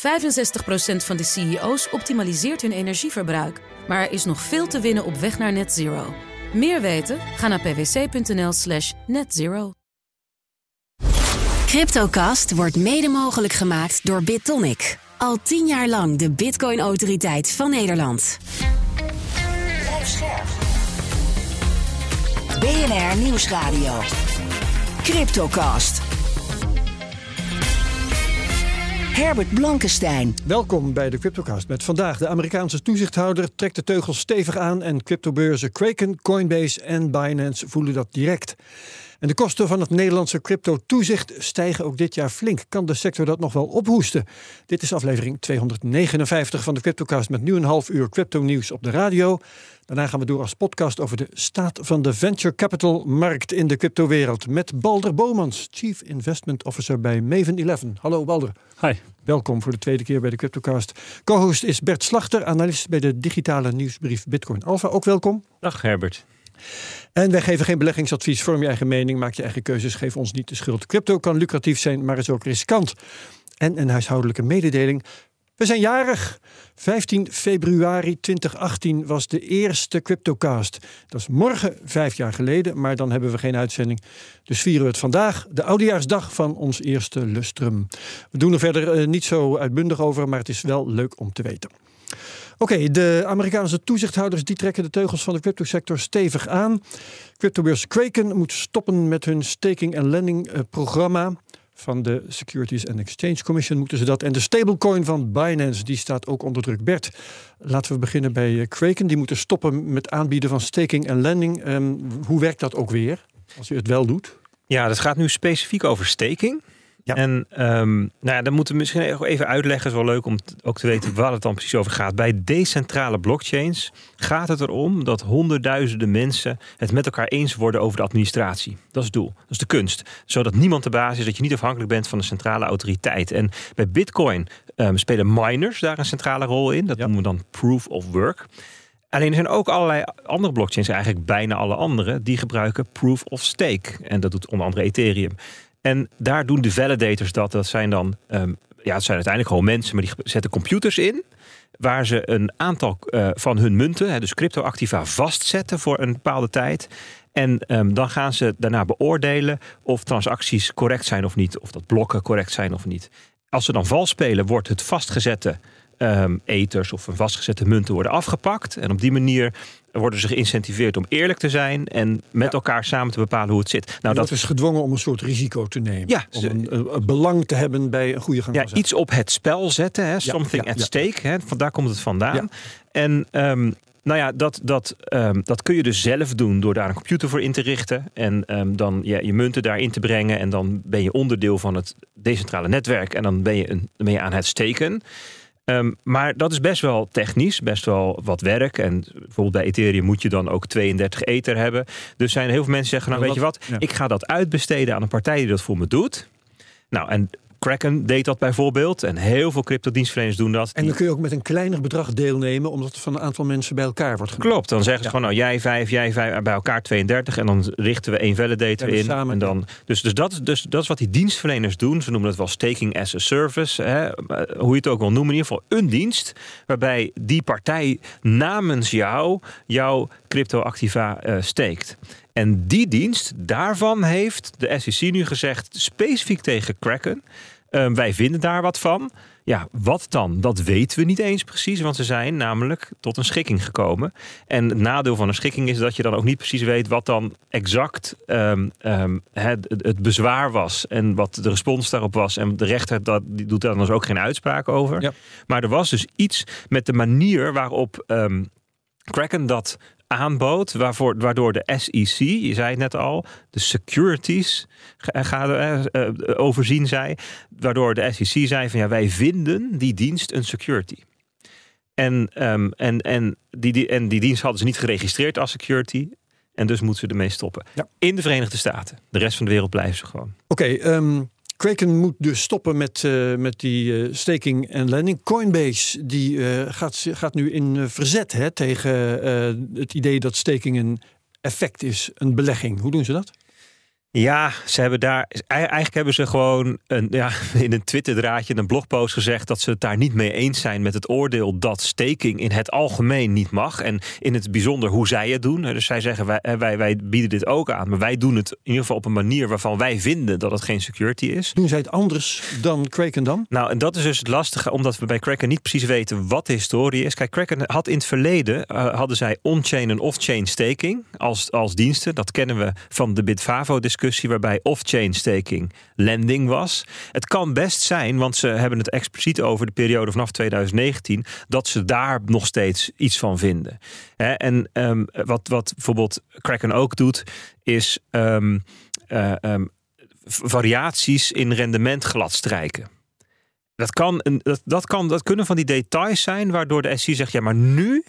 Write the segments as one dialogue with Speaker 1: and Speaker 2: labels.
Speaker 1: 65% van de CEO's optimaliseert hun energieverbruik. Maar er is nog veel te winnen op weg naar net zero. Meer weten? Ga naar pwc.nl slash netzero.
Speaker 2: Cryptocast wordt mede mogelijk gemaakt door BitTonic. Al tien jaar lang de bitcoin-autoriteit van Nederland.
Speaker 3: BNR Nieuwsradio. Cryptocast. Herbert Blankenstein.
Speaker 4: Welkom bij de Cryptocast met vandaag de Amerikaanse toezichthouder trekt de teugels stevig aan en cryptobeurzen Kraken, Coinbase en Binance voelen dat direct. En de kosten van het Nederlandse crypto-toezicht stijgen ook dit jaar flink. Kan de sector dat nog wel ophoesten? Dit is aflevering 259 van de Cryptocast met nu een half uur crypto-nieuws op de radio. Daarna gaan we door als podcast over de staat van de venture capital markt in de cryptowereld met Balder Bomans, Chief Investment Officer bij Maven 11. Hallo Balder.
Speaker 5: Hi.
Speaker 4: Welkom voor de tweede keer bij de Cryptocast. Co-host is Bert Slachter, analist bij de digitale nieuwsbrief Bitcoin Alpha. Ook welkom.
Speaker 5: Dag Herbert.
Speaker 4: En wij geven geen beleggingsadvies. Vorm je eigen mening, maak je eigen keuzes. Geef ons niet de schuld. Crypto kan lucratief zijn, maar is ook riskant. En een huishoudelijke mededeling. We zijn jarig. 15 februari 2018 was de eerste CryptoCast. Dat is morgen vijf jaar geleden, maar dan hebben we geen uitzending. Dus vieren we het vandaag, de oudejaarsdag van ons eerste lustrum. We doen er verder uh, niet zo uitbundig over, maar het is wel leuk om te weten. Oké, de Amerikaanse toezichthouders die trekken de teugels van de cryptosector stevig aan. Cryptobeurs Kraken moet stoppen met hun staking en lending programma. Van de Securities and Exchange Commission moeten ze dat. En de stablecoin van Binance, die staat ook onder druk. Bert, laten we beginnen bij Kraken. Die moeten stoppen met aanbieden van staking en lending. Um, hoe werkt dat ook weer, als u het wel doet?
Speaker 5: Ja, dat gaat nu specifiek over staking. Ja. En um, nou ja, dan moeten we misschien even uitleggen. Het is wel leuk om ook te weten waar het dan precies over gaat. Bij decentrale blockchains gaat het erom dat honderdduizenden mensen het met elkaar eens worden over de administratie. Dat is het doel. Dat is de kunst. Zodat niemand de baas is, dat je niet afhankelijk bent van een centrale autoriteit. En bij Bitcoin um, spelen miners daar een centrale rol in. Dat ja. noemen we dan proof of work. Alleen er zijn ook allerlei andere blockchains, eigenlijk bijna alle andere, die gebruiken proof of stake. En dat doet onder andere Ethereum. En daar doen de validators dat. Dat zijn dan, um, ja, het zijn uiteindelijk gewoon mensen, maar die zetten computers in. Waar ze een aantal uh, van hun munten, hè, dus cryptoactiva, vastzetten voor een bepaalde tijd. En um, dan gaan ze daarna beoordelen of transacties correct zijn of niet. Of dat blokken correct zijn of niet. Als ze dan vals spelen, wordt het vastgezette um, eters of een vastgezette munten worden afgepakt. En op die manier worden ze geïncentiveerd om eerlijk te zijn en met ja. elkaar samen te bepalen hoe het zit.
Speaker 4: Nou, dat is gedwongen om een soort risico te nemen. Ja, om een, een, een belang te hebben bij een goede gang.
Speaker 5: Ja, iets op het spel zetten, hè, something ja, at stake. Hè, daar komt het vandaan. En um, nou ja, dat, dat, um, dat kun je dus zelf doen door daar een computer voor in te richten. En um, dan ja, je munten daarin te brengen. En dan ben je onderdeel van het decentrale netwerk. En dan ben je, een, ben je aan het steken. Um, maar dat is best wel technisch, best wel wat werk. En bijvoorbeeld bij Ethereum moet je dan ook 32 ether hebben. Dus zijn heel veel mensen zeggen, nou weet je wat, ja. ik ga dat uitbesteden aan een partij die dat voor me doet. Nou, en Kraken deed dat bijvoorbeeld. En heel veel cryptodienstverleners doen dat.
Speaker 4: En dan kun je ook met een kleiner bedrag deelnemen, omdat het van een aantal mensen bij elkaar wordt
Speaker 5: genomen. Klopt, dan zeggen ze ja. gewoon, nou jij vijf, jij vijf, bij elkaar 32. En dan richten we één validator in. Samen, en dan, dus dus, dat, dus dat is wat die dienstverleners doen. Ze noemen het wel staking as a service. Hè, hoe je het ook wil noemen. In ieder geval een dienst waarbij die partij namens jou jouw cryptoactiva uh, steekt. En die dienst, daarvan heeft de SEC nu gezegd, specifiek tegen Kraken. Uh, wij vinden daar wat van. Ja, wat dan? Dat weten we niet eens precies, want ze zijn namelijk tot een schikking gekomen. En het nadeel van een schikking is dat je dan ook niet precies weet wat dan exact um, um, het, het, bezwaar was en wat de respons daarop was. En de rechter dat, die doet daar dan dus ook geen uitspraak over. Ja. Maar er was dus iets met de manier waarop um, Kraken dat aanbood, waarvoor, waardoor de SEC, je zei het net al, de securities gaat uh, uh, overzien zij, waardoor de SEC zei van ja, wij vinden die dienst een security. En, um, en, en, die, die, en die dienst hadden ze niet geregistreerd als security. En dus moeten ze ermee stoppen. Ja. In de Verenigde Staten. De rest van de wereld blijven ze gewoon.
Speaker 4: Oké, okay, um, Kraken moet dus stoppen met, uh, met die uh, staking en lending. Coinbase die, uh, gaat, gaat nu in verzet hè, tegen het idee dat staking een effect is, een belegging. Hoe doen ze dat?
Speaker 5: Ja, ze hebben daar. Eigenlijk hebben ze gewoon een, ja, in een Twitter-draadje, een blogpost gezegd dat ze het daar niet mee eens zijn met het oordeel dat staking in het algemeen niet mag. En in het bijzonder hoe zij het doen. Dus zij zeggen wij, wij, wij bieden dit ook aan, maar wij doen het in ieder geval op een manier waarvan wij vinden dat het geen security is.
Speaker 4: Doen zij het anders dan Kraken dan?
Speaker 5: Nou, en dat is dus het lastige, omdat we bij Kraken niet precies weten wat de historie is. Kijk, Kraken had in het verleden uh, hadden zij on-chain en off-chain staking als, als diensten. Dat kennen we van de Bitfavo-discussie discussie waarbij off-chain staking lending was. Het kan best zijn, want ze hebben het expliciet over de periode vanaf 2019, dat ze daar nog steeds iets van vinden. En um, wat, wat bijvoorbeeld Kraken ook doet, is um, uh, um, variaties in rendement gladstrijken. Dat, kan dat, dat, kan, dat kunnen van die details zijn waardoor de SEC zegt: ja, maar nu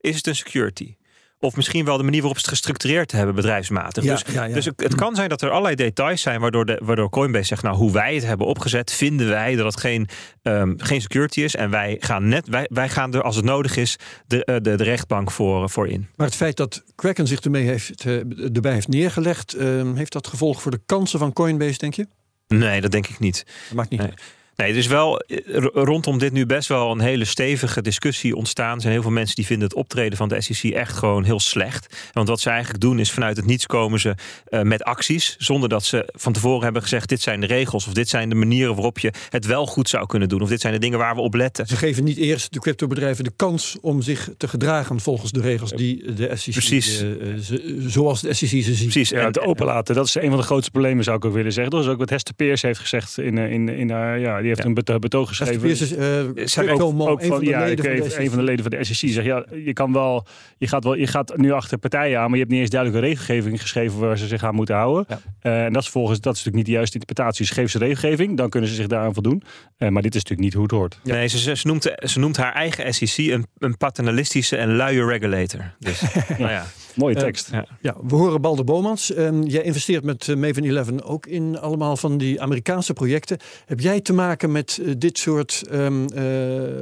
Speaker 5: is het een security. Of misschien wel de manier waarop ze het gestructureerd hebben, bedrijfsmatig. dus, dus het, kan zijn dat er allerlei details zijn waardoor, de, waardoor Coinbase zegt: Nou, hoe wij het hebben opgezet, vinden wij dat het geen, um, geen security is. En wij gaan net, wij, wij gaan er als het nodig is de, eh, de, de rechtbank voor, voor in.
Speaker 4: Maar het feit dat Kraken zich ermee heeft, uh, erbij heeft neergelegd, uh, heeft dat gevolg voor de kansen van Coinbase, denk je?
Speaker 5: Nee, dat denk ik niet.
Speaker 4: Dat maakt niet nee.
Speaker 5: Nee, er is wel eh, rondom dit nu best wel een hele stevige discussie ontstaan. Er zijn heel veel mensen die vinden het optreden van de SEC echt gewoon heel slecht. Want wat ze eigenlijk doen is vanuit het niets komen ze uh, met acties. Zonder dat ze van tevoren hebben gezegd: dit zijn de regels. Of dit zijn de manieren waarop je het wel goed zou kunnen doen. Of dit zijn de dingen waar we op letten.
Speaker 4: Ze geven niet eerst de cryptobedrijven de kans om zich te gedragen volgens de regels die de SEC.
Speaker 5: Precies.
Speaker 4: Uh, ze, zoals de SEC ze ziet.
Speaker 6: Precies. En het openlaten. Dat is een van de grootste problemen, zou ik ook willen zeggen. Dat is ook wat Hester Peers heeft gezegd in, in, in haar. Ja, die heeft ja. een betoog geschreven.
Speaker 4: Is, uh, ook, ook van, van, ja, de
Speaker 6: een van de leden van de SEC zegt ja, je kan wel, je gaat wel, je gaat nu achter partijen aan, maar je hebt niet eens duidelijke regelgeving geschreven waar ze zich aan moeten houden. Ja. Uh, en dat is volgens dat is natuurlijk niet de juiste interpretatie. Dus geef ze regelgeving, dan kunnen ze zich daaraan voldoen. Uh, maar dit is natuurlijk niet hoe het hoort.
Speaker 5: Ja. Nee, ze, ze, noemt, ze noemt haar eigen SEC een, een paternalistische en luie regulator. Dus, nou ja.
Speaker 6: Mooie tekst.
Speaker 4: Uh, ja. we horen Balder Bomans. Uh, jij investeert met uh, Maven 11 ook in allemaal van die Amerikaanse projecten. Heb jij te maken met uh, dit soort um,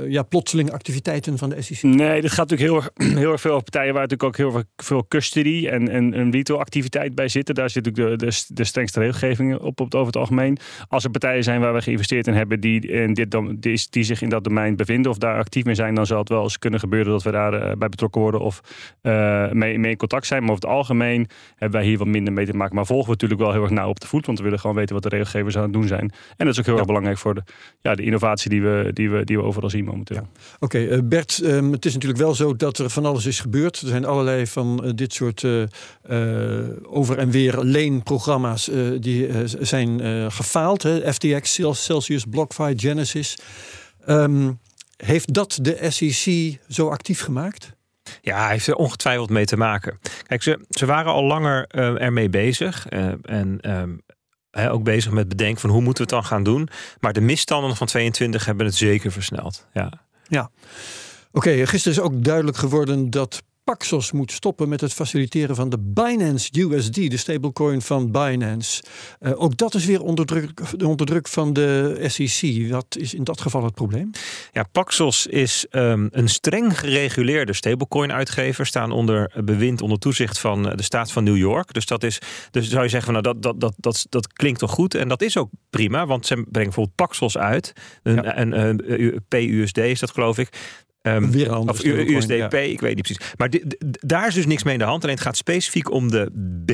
Speaker 4: ja, plotseling activiteiten van de SEC?
Speaker 6: Nee, dit gaat natuurlijk heel, heel erg veel over partijen waar natuurlijk ook heel veel, veel custody en, en, en retail activiteit bij zitten. Daar zit natuurlijk de, de, de strengste regelgeving op, op over het algemeen. Als er partijen zijn waar we geïnvesteerd in hebben die, in dit, die, die zich in dat domein bevinden of daar actief mee zijn, dan zal het wel eens kunnen gebeuren dat we daarbij bij betrokken worden of mee, mee contact zijn. Maar over het algemeen hebben wij hier wat minder mee te maken. Maar volgen we natuurlijk wel heel erg nauw op de voet. Want we willen gewoon weten wat de regelgevers aan het doen zijn. En dat is ook heel erg belangrijk voor de, ja, de innovatie die we, die, we, die we overal zien momenteel. Ja.
Speaker 4: Oké, okay, eh, Bert, um, het is natuurlijk wel zo dat er van alles is gebeurd. Er zijn allerlei van uh, dit soort uh, over en weer leenprogramma's die zijn gefaald. Hè? FTX, Celsius, BlockFi, Genesis. Um, heeft dat de SEC zo actief gemaakt?
Speaker 5: Ja, hij heeft er ongetwijfeld mee te maken. Kijk, ze, ze waren al langer uh, ermee bezig. Uh, en um, ook bezig met bedenken van hoe moeten we het dan gaan doen. Maar de misstanden van 22 hebben het zeker versneld. Ja.
Speaker 4: Ja. Oké, gisteren is ook duidelijk geworden dat Paxos moet stoppen met het faciliteren van de Binance USD, de stablecoin van Binance. Uh, ook dat is weer onder druk, onder druk van de SEC. Wat is in dat geval het probleem?
Speaker 5: Ja, Paxos is um, een streng gereguleerde stablecoin-uitgever, staan onder bewind, onder toezicht van de staat van New York. Dus dat is, dus zou je zeggen van nou dat, dat, dat, dat, dat klinkt toch goed en dat is ook prima, want ze brengen bijvoorbeeld Paxos uit, een, ja. een, een, een PUSD is dat geloof ik.
Speaker 4: Um, Weer een
Speaker 5: of USDP, ik weet niet precies. Maar daar is dus niks mee in de hand. Alleen het gaat specifiek om de B,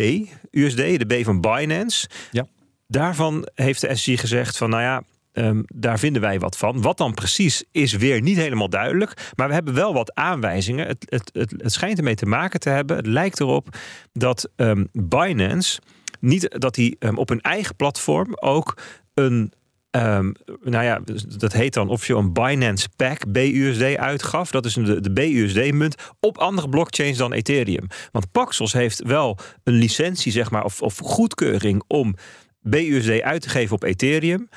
Speaker 5: USD, de B van Binance.
Speaker 4: Ja.
Speaker 5: Daarvan heeft de SEC gezegd van, nou ja, um, daar vinden wij wat van. Wat dan precies is weer niet helemaal duidelijk. Maar we hebben wel wat aanwijzingen. Het, het, het, het schijnt ermee te maken te hebben. Het lijkt erop dat um, Binance niet dat hij op hun eigen platform ook een Um, nou ja, dat heet dan of je een Binance Pack BUSD uitgaf. Dat is de, de BUSD-munt op andere blockchains dan Ethereum. Want Paxos heeft wel een licentie, zeg maar, of, of goedkeuring om BUSD uit te geven op Ethereum.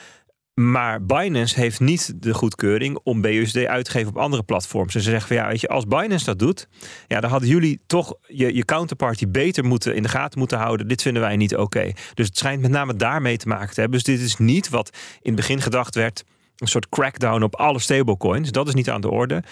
Speaker 5: Maar Binance heeft niet de goedkeuring om BUSD uit te geven op andere platforms. En ze zeggen van ja, weet je, als Binance dat doet, ja, dan hadden jullie toch je, je counterparty beter moeten in de gaten moeten houden. Dit vinden wij niet oké. Dus het schijnt met name daarmee te maken te hebben. Dus dit is niet wat in het begin gedacht werd, een soort crackdown op alle stablecoins. Dat is niet aan de orde.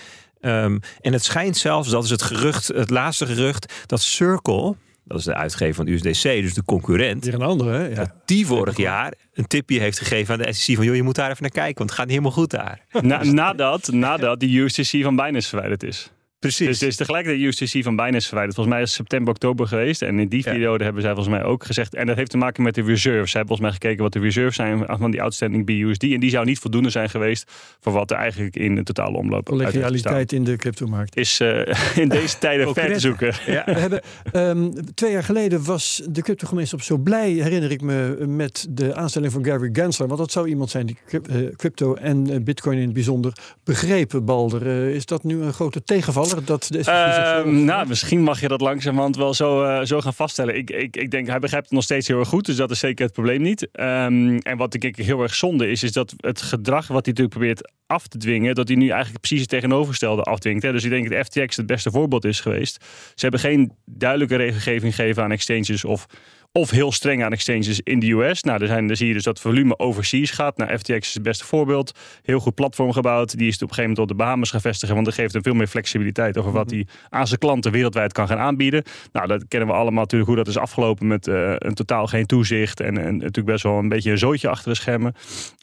Speaker 5: Um, en het schijnt zelfs, dat is het gerucht, het laatste gerucht, dat Circle dat is de uitgever van USDC, dus de concurrent.
Speaker 4: Weer een andere, hè? Ja.
Speaker 5: Die vorig jaar een tipje heeft gegeven aan de SEC van... joh, je moet daar even naar kijken, want het gaat niet helemaal goed daar.
Speaker 6: Na, nadat, nadat die USDC van Binance verwijderd is.
Speaker 5: Precies.
Speaker 6: Dus, dus tegelijkertijd de USDC van Binance verwijderd. Volgens mij is het september, oktober geweest. En in die periode hebben zij volgens mij ook gezegd... en dat heeft te maken met de reserves. Ze hebben volgens mij gekeken wat de reserves zijn van die outstanding BUSD. En die zou niet voldoende zijn geweest... voor wat er eigenlijk in de totale omloop
Speaker 4: Collegialiteit in de cryptomarkt.
Speaker 6: Is uh, in deze tijden ver te zoeken.
Speaker 4: Ja. We hebben, um, twee jaar geleden was de cryptogemeenschap zo blij... herinner ik me, met de aanstelling van Gary Gensler. Want dat zou iemand zijn die crypto en bitcoin in het bijzonder begrepen, Balder. Uh, is dat nu een grote Dat de
Speaker 6: uh, nou, misschien mag je dat langzamerhand wel zo, uh, zo gaan vaststellen. Ik, ik, ik denk, hij begrijpt het nog steeds heel erg goed. Dus dat is zeker het probleem niet. Um, en wat ik heel erg zonde is, is dat het gedrag wat hij natuurlijk probeert af te dwingen, dat hij nu eigenlijk precies het tegenovergestelde afdwingt. Hè. Dus ik denk dat FTX het beste voorbeeld is geweest. Ze hebben geen duidelijke regelgeving gegeven aan exchanges of of heel streng aan exchanges in de US. Nou, er zijn, dan zie je dus dat volume overseas gaat. Nou, FTX is het beste voorbeeld. Heel goed platform gebouwd. Die is op een gegeven moment op de Bahamas gaan vestigen. Want dat geeft hem veel meer flexibiliteit over wat mhm. hij aan zijn klanten wereldwijd kan gaan aanbieden. Nou, dat kennen we allemaal natuurlijk hoe dat is afgelopen met uh, een totaal geen toezicht. En, en natuurlijk best wel een beetje een zootje achter de schermen.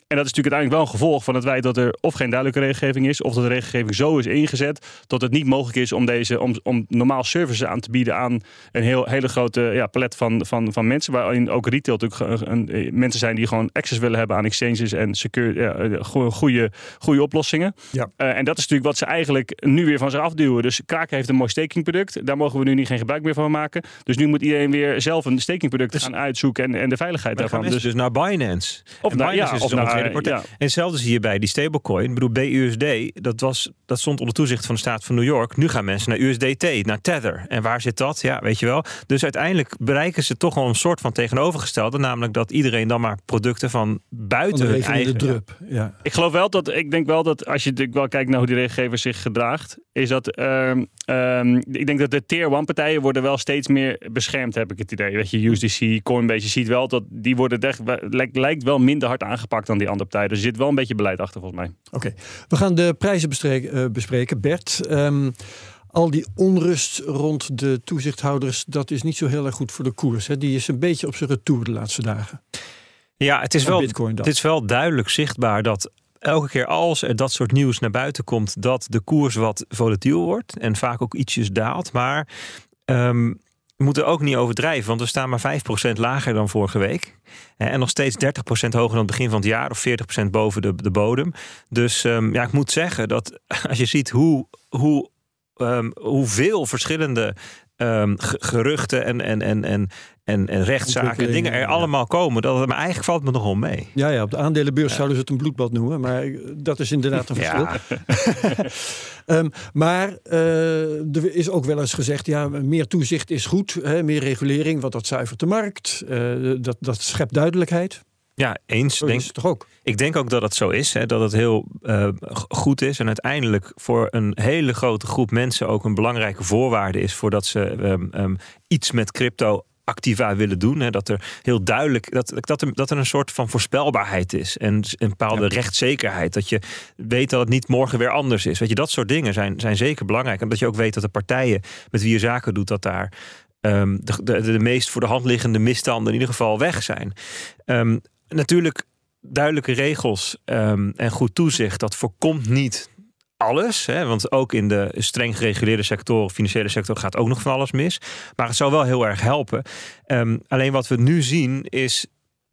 Speaker 6: En dat is natuurlijk uiteindelijk wel een gevolg van het feit dat er of geen duidelijke regelgeving is, of dat de regelgeving zo is ingezet dat het niet mogelijk is om, deze, om, om normaal services aan te bieden aan een heel, hele grote ja, palet van, van, van mensen. Waarin ook retail natuurlijk een, een, mensen zijn die gewoon access willen hebben aan exchanges en secure, ja, eh, goede, goede oplossingen. Ja. Uh, en dat is natuurlijk wat ze eigenlijk nu weer van zich afduwen. Dus Kraken heeft een mooi stakingproduct. Daar mogen we nu niet geen gebruik meer van maken. Dus nu moet iedereen weer zelf een stakingproduct dus, gaan uitzoeken en, en de veiligheid daarvan.
Speaker 5: Dus, dus naar Binance. Of naar, Binance ja, of naar ja. En hetzelfde zie je bij die stablecoin. Ik bedoel, BUSD, dat, was, dat stond onder toezicht van de staat van New York. Nu gaan mensen naar USDT, naar Tether. En waar zit dat? Ja, weet je wel. Dus uiteindelijk bereiken ze toch wel een soort van tegenovergestelde. Namelijk dat iedereen dan maar producten van buiten hun eigen...
Speaker 4: drup, ja.
Speaker 6: Ik geloof wel dat, ik denk wel dat als je natuurlijk wel kijkt naar hoe die regelgever zich gedraagt, is dat, uh, ik denk dat de tier 1 partijen worden wel steeds meer beschermd, heb ik het idee. Dat je USDC, Coinbase, je ziet wel dat die worden echt, lijkt wel minder hard aangepakt dan die andere partijen. Dus er zit wel een beetje beleid achter volgens mij.
Speaker 4: Oké, we gaan de prijzen bespreken. Uh, bespreken. Bert, um, al die onrust rond de toezichthouders, dat is niet zo heel erg goed voor de koers. Hè? Die is een beetje op zijn retour de laatste dagen.
Speaker 5: Ja, het is, wel, het is wel duidelijk zichtbaar dat elke keer als er dat soort nieuws naar buiten komt, dat de koers wat volatiel wordt en vaak ook ietsjes daalt. Maar um, we moeten ook niet overdrijven, want we staan maar 5% lager dan vorige week. En nog steeds 30% hoger dan het begin van het jaar of 40% boven de, de bodem. Dus um, ja, ik moet zeggen dat als je ziet hoe, hoe, um, hoeveel verschillende um, geruchten en, en, en, en, en, en rechtszaken, dingen er allemaal komen. Dat, maar eigenlijk valt me nogal mee.
Speaker 4: Ja, ja op de aandelenbeurs zouden ze het een bloedbad noemen. Maar dat is inderdaad een verschil. um, maar uh, er is ook wel eens gezegd, ja, meer toezicht is goed. Hè, meer regulering, want dat zuivert de markt. Uh, dat, dat schept duidelijkheid.
Speaker 5: Ja, eens.
Speaker 4: Zo denk, is toch ook?
Speaker 5: Ik denk ook dat het zo is. Hè, dat het heel uh, goed is. En uiteindelijk voor een hele grote groep mensen ook een belangrijke voorwaarde is voordat ze um, um, iets met crypto activa willen doen. Hè, dat er heel duidelijk dat, dat, er, dat er een soort van voorspelbaarheid is. En een bepaalde rechtszekerheid. Dat je weet dat het niet morgen weer anders is. Weet je, dat soort dingen zijn, zijn zeker belangrijk. En dat je ook weet dat de partijen met wie je zaken doet, dat daar um, de, de, de, meest voor de hand liggende misstanden in ieder geval weg zijn. Um, natuurlijk duidelijke regels um, en goed toezicht, dat voorkomt niet alles. Hè, want ook in de streng gereguleerde sector, financiële sector, gaat ook nog van alles mis. Maar het zou wel heel erg helpen. Um, alleen wat we nu zien is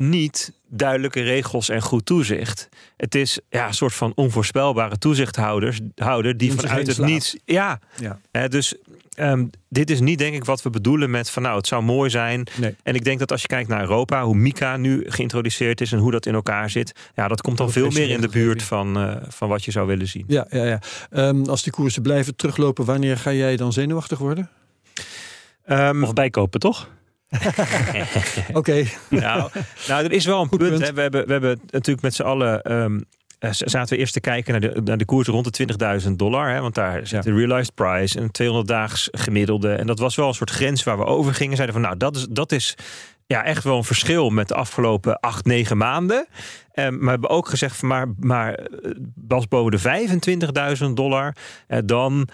Speaker 5: niet duidelijke regels en goed toezicht. Het is ja, een soort van onvoorspelbare toezichthouders houder die vanuit het niets. Ja, ja. Hè, dus um, dit is niet denk ik wat we bedoelen met van nou het zou mooi zijn. Nee. En ik denk dat als je kijkt naar Europa, hoe Mika nu geïntroduceerd is en hoe dat in elkaar zit, ja, dat komt dan veel meer in de buurt van, uh, van wat je zou willen zien.
Speaker 4: Ja, ja, ja. Um, als die koersen blijven teruglopen, wanneer ga jij dan zenuwachtig worden?
Speaker 6: Um, of bijkopen, toch?
Speaker 4: Oké.
Speaker 5: nou, nou, er is wel een punt. punt. Hè. We, hebben, we hebben natuurlijk met z'n allen. Um, zaten we eerst te kijken naar de, naar de koers rond de 20.000 dollar. Hè, want daar zit de realized price en 200 daags gemiddelde. En dat was wel een soort grens waar we over gingen. Zeiden van nou, dat is, dat is ja, echt wel een verschil met de afgelopen 8, 9 maanden. Um, maar we hebben ook gezegd van maar, maar was boven de 25.000 dollar, uh, dan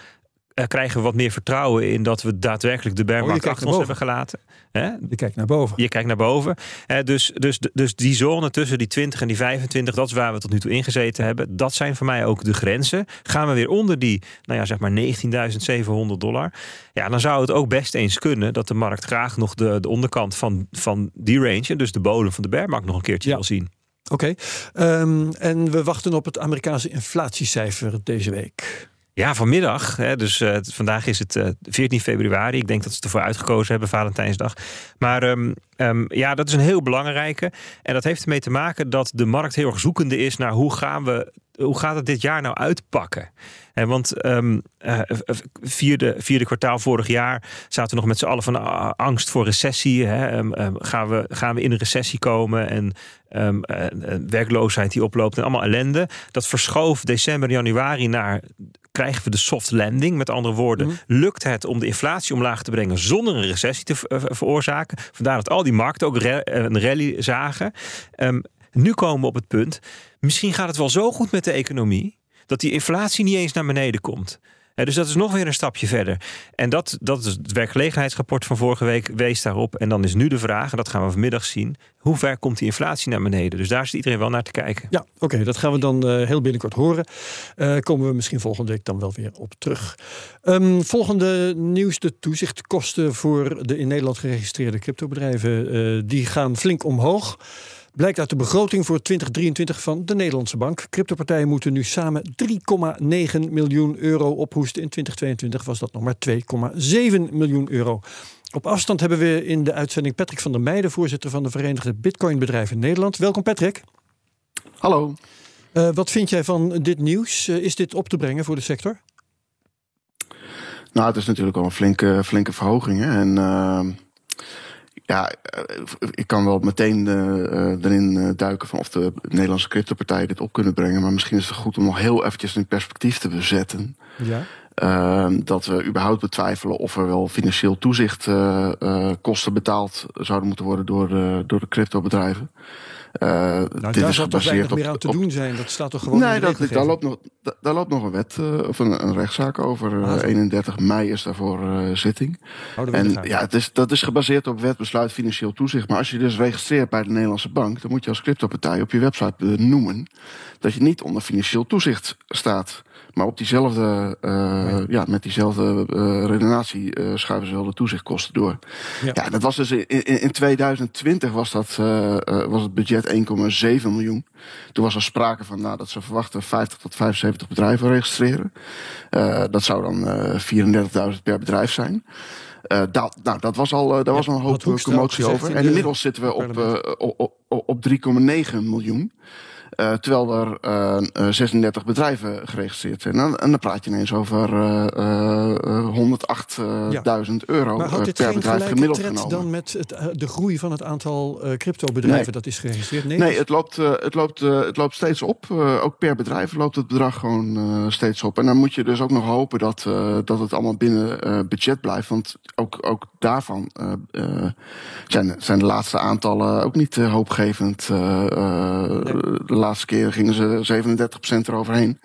Speaker 5: krijgen we wat meer vertrouwen in dat we daadwerkelijk de bearmarkt oh, achter ons hebben gelaten.
Speaker 4: Je kijkt naar boven.
Speaker 5: Je kijkt naar boven. dus, dus, dus die zone tussen die 20 en die 25, dat is waar we tot nu toe ingezeten hebben. Dat zijn voor mij ook de grenzen. Gaan we weer onder die, nou ja, zeg maar 19.700 dollar. Ja, dan zou het ook best eens kunnen dat de markt graag nog de, de onderkant van, van die range, dus de bodem van de bearmarkt, nog een keertje wil zien.
Speaker 4: Oké, ehm, en we wachten op het Amerikaanse inflatiecijfer deze week.
Speaker 5: Ja, vanmiddag. Hè, dus uh, vandaag is het uh, eh, 14 februari. Ik denk dat ze ervoor uitgekozen hebben, Valentijnsdag. Maar um, um, ja, dat is een heel belangrijke. En dat heeft ermee te maken dat de markt heel erg zoekende is naar hoe gaan we hoe gaat het dit jaar nou uitpakken? En want um, uh, vierde, vierde kwartaal vorig jaar zaten we nog met z'n allen van uh, angst voor recessie. Hè? Gaan, we, gaan we in een recessie komen en werkloosheid die oploopt en allemaal ellende. Dat verschoof december, januari naar krijgen we de soft landing. Met andere woorden, mhm. lukt het om de inflatie omlaag te brengen zonder een recessie te veroorzaken? Vandaar dat al die markten ook een rally zagen. Um, nu komen we op het punt, misschien gaat het wel zo goed met de economie dat die inflatie niet eens naar beneden komt. Dus dat is nog weer een stapje verder. En dat, dat is het werkgelegenheidsrapport van vorige week wees daarop. En dan is nu de vraag, en dat gaan we vanmiddag zien, hoe ver komt die inflatie naar beneden? Dus daar zit iedereen wel naar te kijken.
Speaker 4: Ja, oké, dat gaan we dan uh, heel binnenkort horen. Uh, komen we misschien volgende week dan wel weer op terug. Um, volgende nieuws, de toezichtkosten voor de in Nederland geregistreerde cryptobedrijven, uh, die gaan flink omhoog. Blijkt uit de begroting voor 2023 van de Nederlandse Bank. Cryptopartijen moeten nu samen 3,9 miljoen euro ophoesten. In 2022 was dat nog maar 2,7 miljoen euro. Op afstand hebben we in de uitzending Patrick van der Meijden, voorzitter van de Verenigde Bitcoinbedrijven Nederland. Welkom Patrick.
Speaker 7: Hallo.
Speaker 4: Uh, wat vind jij van dit nieuws? Uh, is dit op te brengen voor de sector?
Speaker 7: Nou, het is natuurlijk al een flinke, flinke verhoging. Hè? En uh, ja, eh, ik kan wel meteen uh, erin duiken van of de Nederlandse cryptopartijen dit op kunnen brengen. Maar misschien is het goed om nog heel eventjes in perspectief te bezetten. Ja. Uh, dat we überhaupt betwijfelen of er wel financieel toezicht kosten betaald zouden moeten worden door, door de cryptobedrijven.
Speaker 4: Uh, nou, dit daar is gebaseerd op, meer aan te doen zijn. Dat staat toch gewoon. Nee, dat,
Speaker 7: daar, loopt nog, daar loopt nog een wet uh, of een, een, rechtszaak over. Uh, ah, 31 mei is daarvoor zitting. Oh, en ja, het is, dat is gebaseerd op wetbesluit financieel toezicht. Maar als je dus registreert bij de Nederlandse bank, dan moet je als cryptopartij op je website benoemen dat je niet onder financieel toezicht staat. Maar op diezelfde, uh, ja, met diezelfde uh, redenatie uh, schuiven ze wel de toezichtkosten door. Ja, ja dat was dus in, in, in 2020 was, dat, was het budget 1,7 miljoen. Toen was er sprake van nou, dat ze verwachten 50 tot 75 bedrijven registreren. dat zou dan 34.000 per bedrijf zijn. Uh, dat, nou, dat was al, uh, daar was al een hoop commotie over. En inmiddels zitten we op, uh, op, op 3,9 miljoen. Uh, terwijl er uh, eh, 36 eh, bedrijven geregistreerd zijn. En, en dan praat je ineens over 108.000 ja. euro
Speaker 4: maar
Speaker 7: per bedrijf gemiddeld
Speaker 4: genomen. dan met het, de groei van het aantal crypto-bedrijven nee. dat is geregistreerd?
Speaker 7: Nee, nee het, loopt, het, loopt, het loopt steeds op. ook per bedrijf loopt het bedrag gewoon steeds op. En dan moet je dus ook nog hopen dat, dat het allemaal binnen budget blijft. Want ook, ook daarvan zijn, zijn de laatste aantallen ook niet hoopgevend. Nee laatste keer gingen ze 37% eroverheen.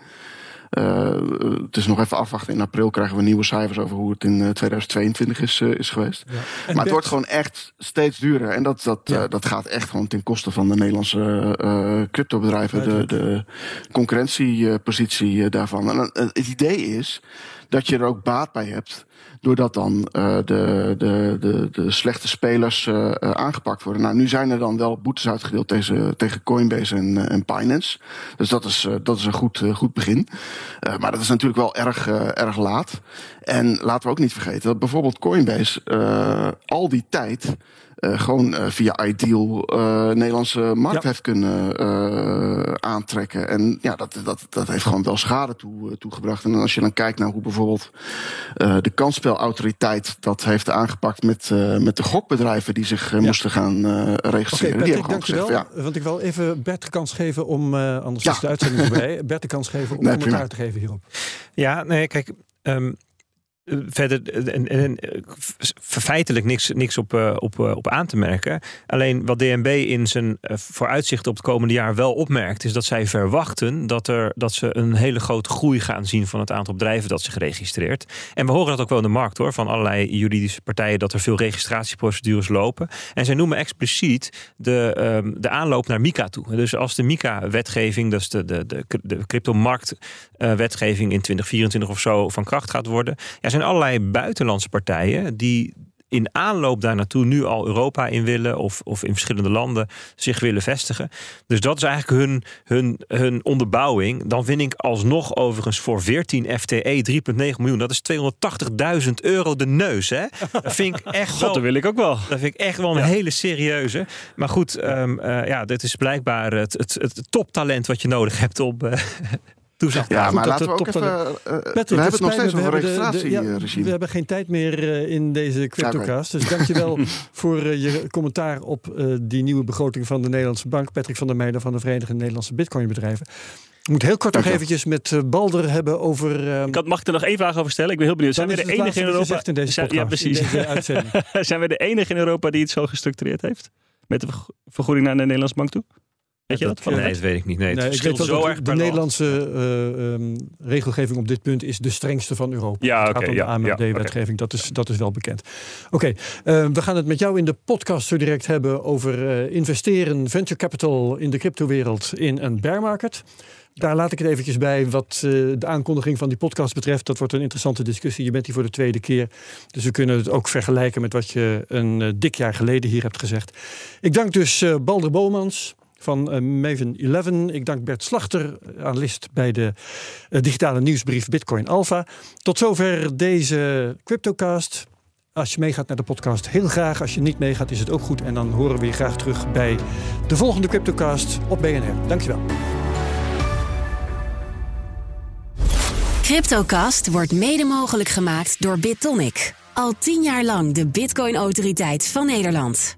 Speaker 7: Uh, het is nog even afwachten. In april krijgen we nieuwe cijfers over hoe het in 2022 eh, is, uh, is geweest. Ja. Maar het wordt gewoon echt steeds duurder. En dat, dat, ja. uh, dat gaat echt gewoon ten koste van de Nederlandse cryptobedrijven. De, de concurrentiepositie daarvan. En het idee is dat je er ook baat bij hebt Doordat dan uh, de, de, de, de slechte spelers uh, aangepakt worden. Nou, nu zijn er dan wel boetes uitgedeeld tegen, tegen Coinbase en, en Binance. Dus dat is, dat is een goed, goed begin. maar dat is natuurlijk wel erg, erg laat. En laten we ook niet vergeten dat bijvoorbeeld Coinbase al die tijd gewoon uh, via Ideal uh, Nederlandse markt heeft kunnen aantrekken. En ja, dat, dat, dat heeft gewoon wel schade toe, toegebracht. En als je dan kijkt naar hoe bijvoorbeeld de kansspelautoriteit dat heeft aangepakt met, met de gokbedrijven die zich ja. moesten gaan registreren.
Speaker 4: Okay, Patrick, die hebben ja. Want ik wil even Bert de kans geven om, anders ja. is de uitzending voorbij, Bert de kans geven om nee, commentaar te geven hierop.
Speaker 5: Ja, nee, kijk. Um, verder en, en, feitelijk niks, niks op, op, op aan te merken. Alleen wat DNB in zijn vooruitzicht op het komende jaar wel opmerkt, is dat zij verwachten dat, er, dat ze een hele grote groei gaan zien van het aantal bedrijven dat zich registreert. En we horen dat ook wel in de markt hoor, van allerlei juridische partijen, dat er veel registratieprocedures lopen. En zij noemen expliciet de, ehm, de aanloop naar MICA toe. Dus als de MICA-wetgeving, dus de, de, de, de cryptomarkt-wetgeving in 2024 of zo van kracht gaat worden, ja, zijn allerlei buitenlandse partijen die in aanloop daar naartoe nu al Europa in willen of, of in verschillende landen zich willen vestigen. Dus dat is eigenlijk hun, hun, hun onderbouwing. Dan vind ik alsnog overigens voor 14 FTE 3,9 miljoen. Dat is 280.000 euro de neus. Hè? Dat vind ik echt
Speaker 6: wel. dat wil ik ook wel.
Speaker 5: Dat vind ik echt wel een hele serieuze. Maar goed, um, uh, ja, dit is blijkbaar het, het, het, toptalent wat je nodig hebt om. Uh,
Speaker 7: toezicht. Ja, maar laten we ook even... Uh, we hebben het nog steeds over registratieregime.
Speaker 4: we hebben geen tijd meer uh, in deze CryptoCast. Ja, dus dankjewel voor uh, je commentaar op die nieuwe begroting van de Nederlandse Bank. Patrick van der Meijden van de Verenigde Nederlandse Bitcoinbedrijven. Ik moet heel kort nog eventjes met Balder hebben over...
Speaker 6: Ik had, mag ik er nog één vraag over stellen? Ik ben heel benieuwd. Zijn we de enige in Europa...
Speaker 4: In deze podcast,
Speaker 6: ja, precies. Zijn we de enige in Europa die het zo gestructureerd heeft? Met de vergoeding naar de Nederlandse bank toe?
Speaker 5: Weet je dat? Nee, dat weet ik niet. Nee, het
Speaker 4: weet zo erg de Nederlandse uh, um, regelgeving op dit punt is de strengste van Europa.
Speaker 6: Ja,
Speaker 4: oké.
Speaker 6: Okay,
Speaker 4: de AMD-wetgeving, ja, dat, is, dat is wel bekend. Oké, okay, uh, we gaan het met jou in de podcast zo direct hebben over uh, investeren, venture capital in de cryptowereld in een bear market. Daar laat ik het eventjes bij wat de aankondiging van die podcast betreft. Dat wordt een interessante discussie. Je bent hier voor de tweede keer. Dus we kunnen het ook vergelijken met wat je een dik jaar geleden hier hebt gezegd. Ik dank dus Balder Bomans van uh, Maven 11. Ik dank Bert Slachter, analist bij de uh, digitale nieuwsbrief Bitcoin Alpha. Tot zover deze CryptoCast. Als je meegaat naar de podcast, heel graag. Als je niet meegaat, is het ook goed. En dan horen we je graag terug bij de volgende CryptoCast op BNR. Dankjewel.
Speaker 2: CryptoCast wordt mede mogelijk gemaakt door BitTonic. Al tien jaar lang de Bitcoin-autoriteit van Nederland.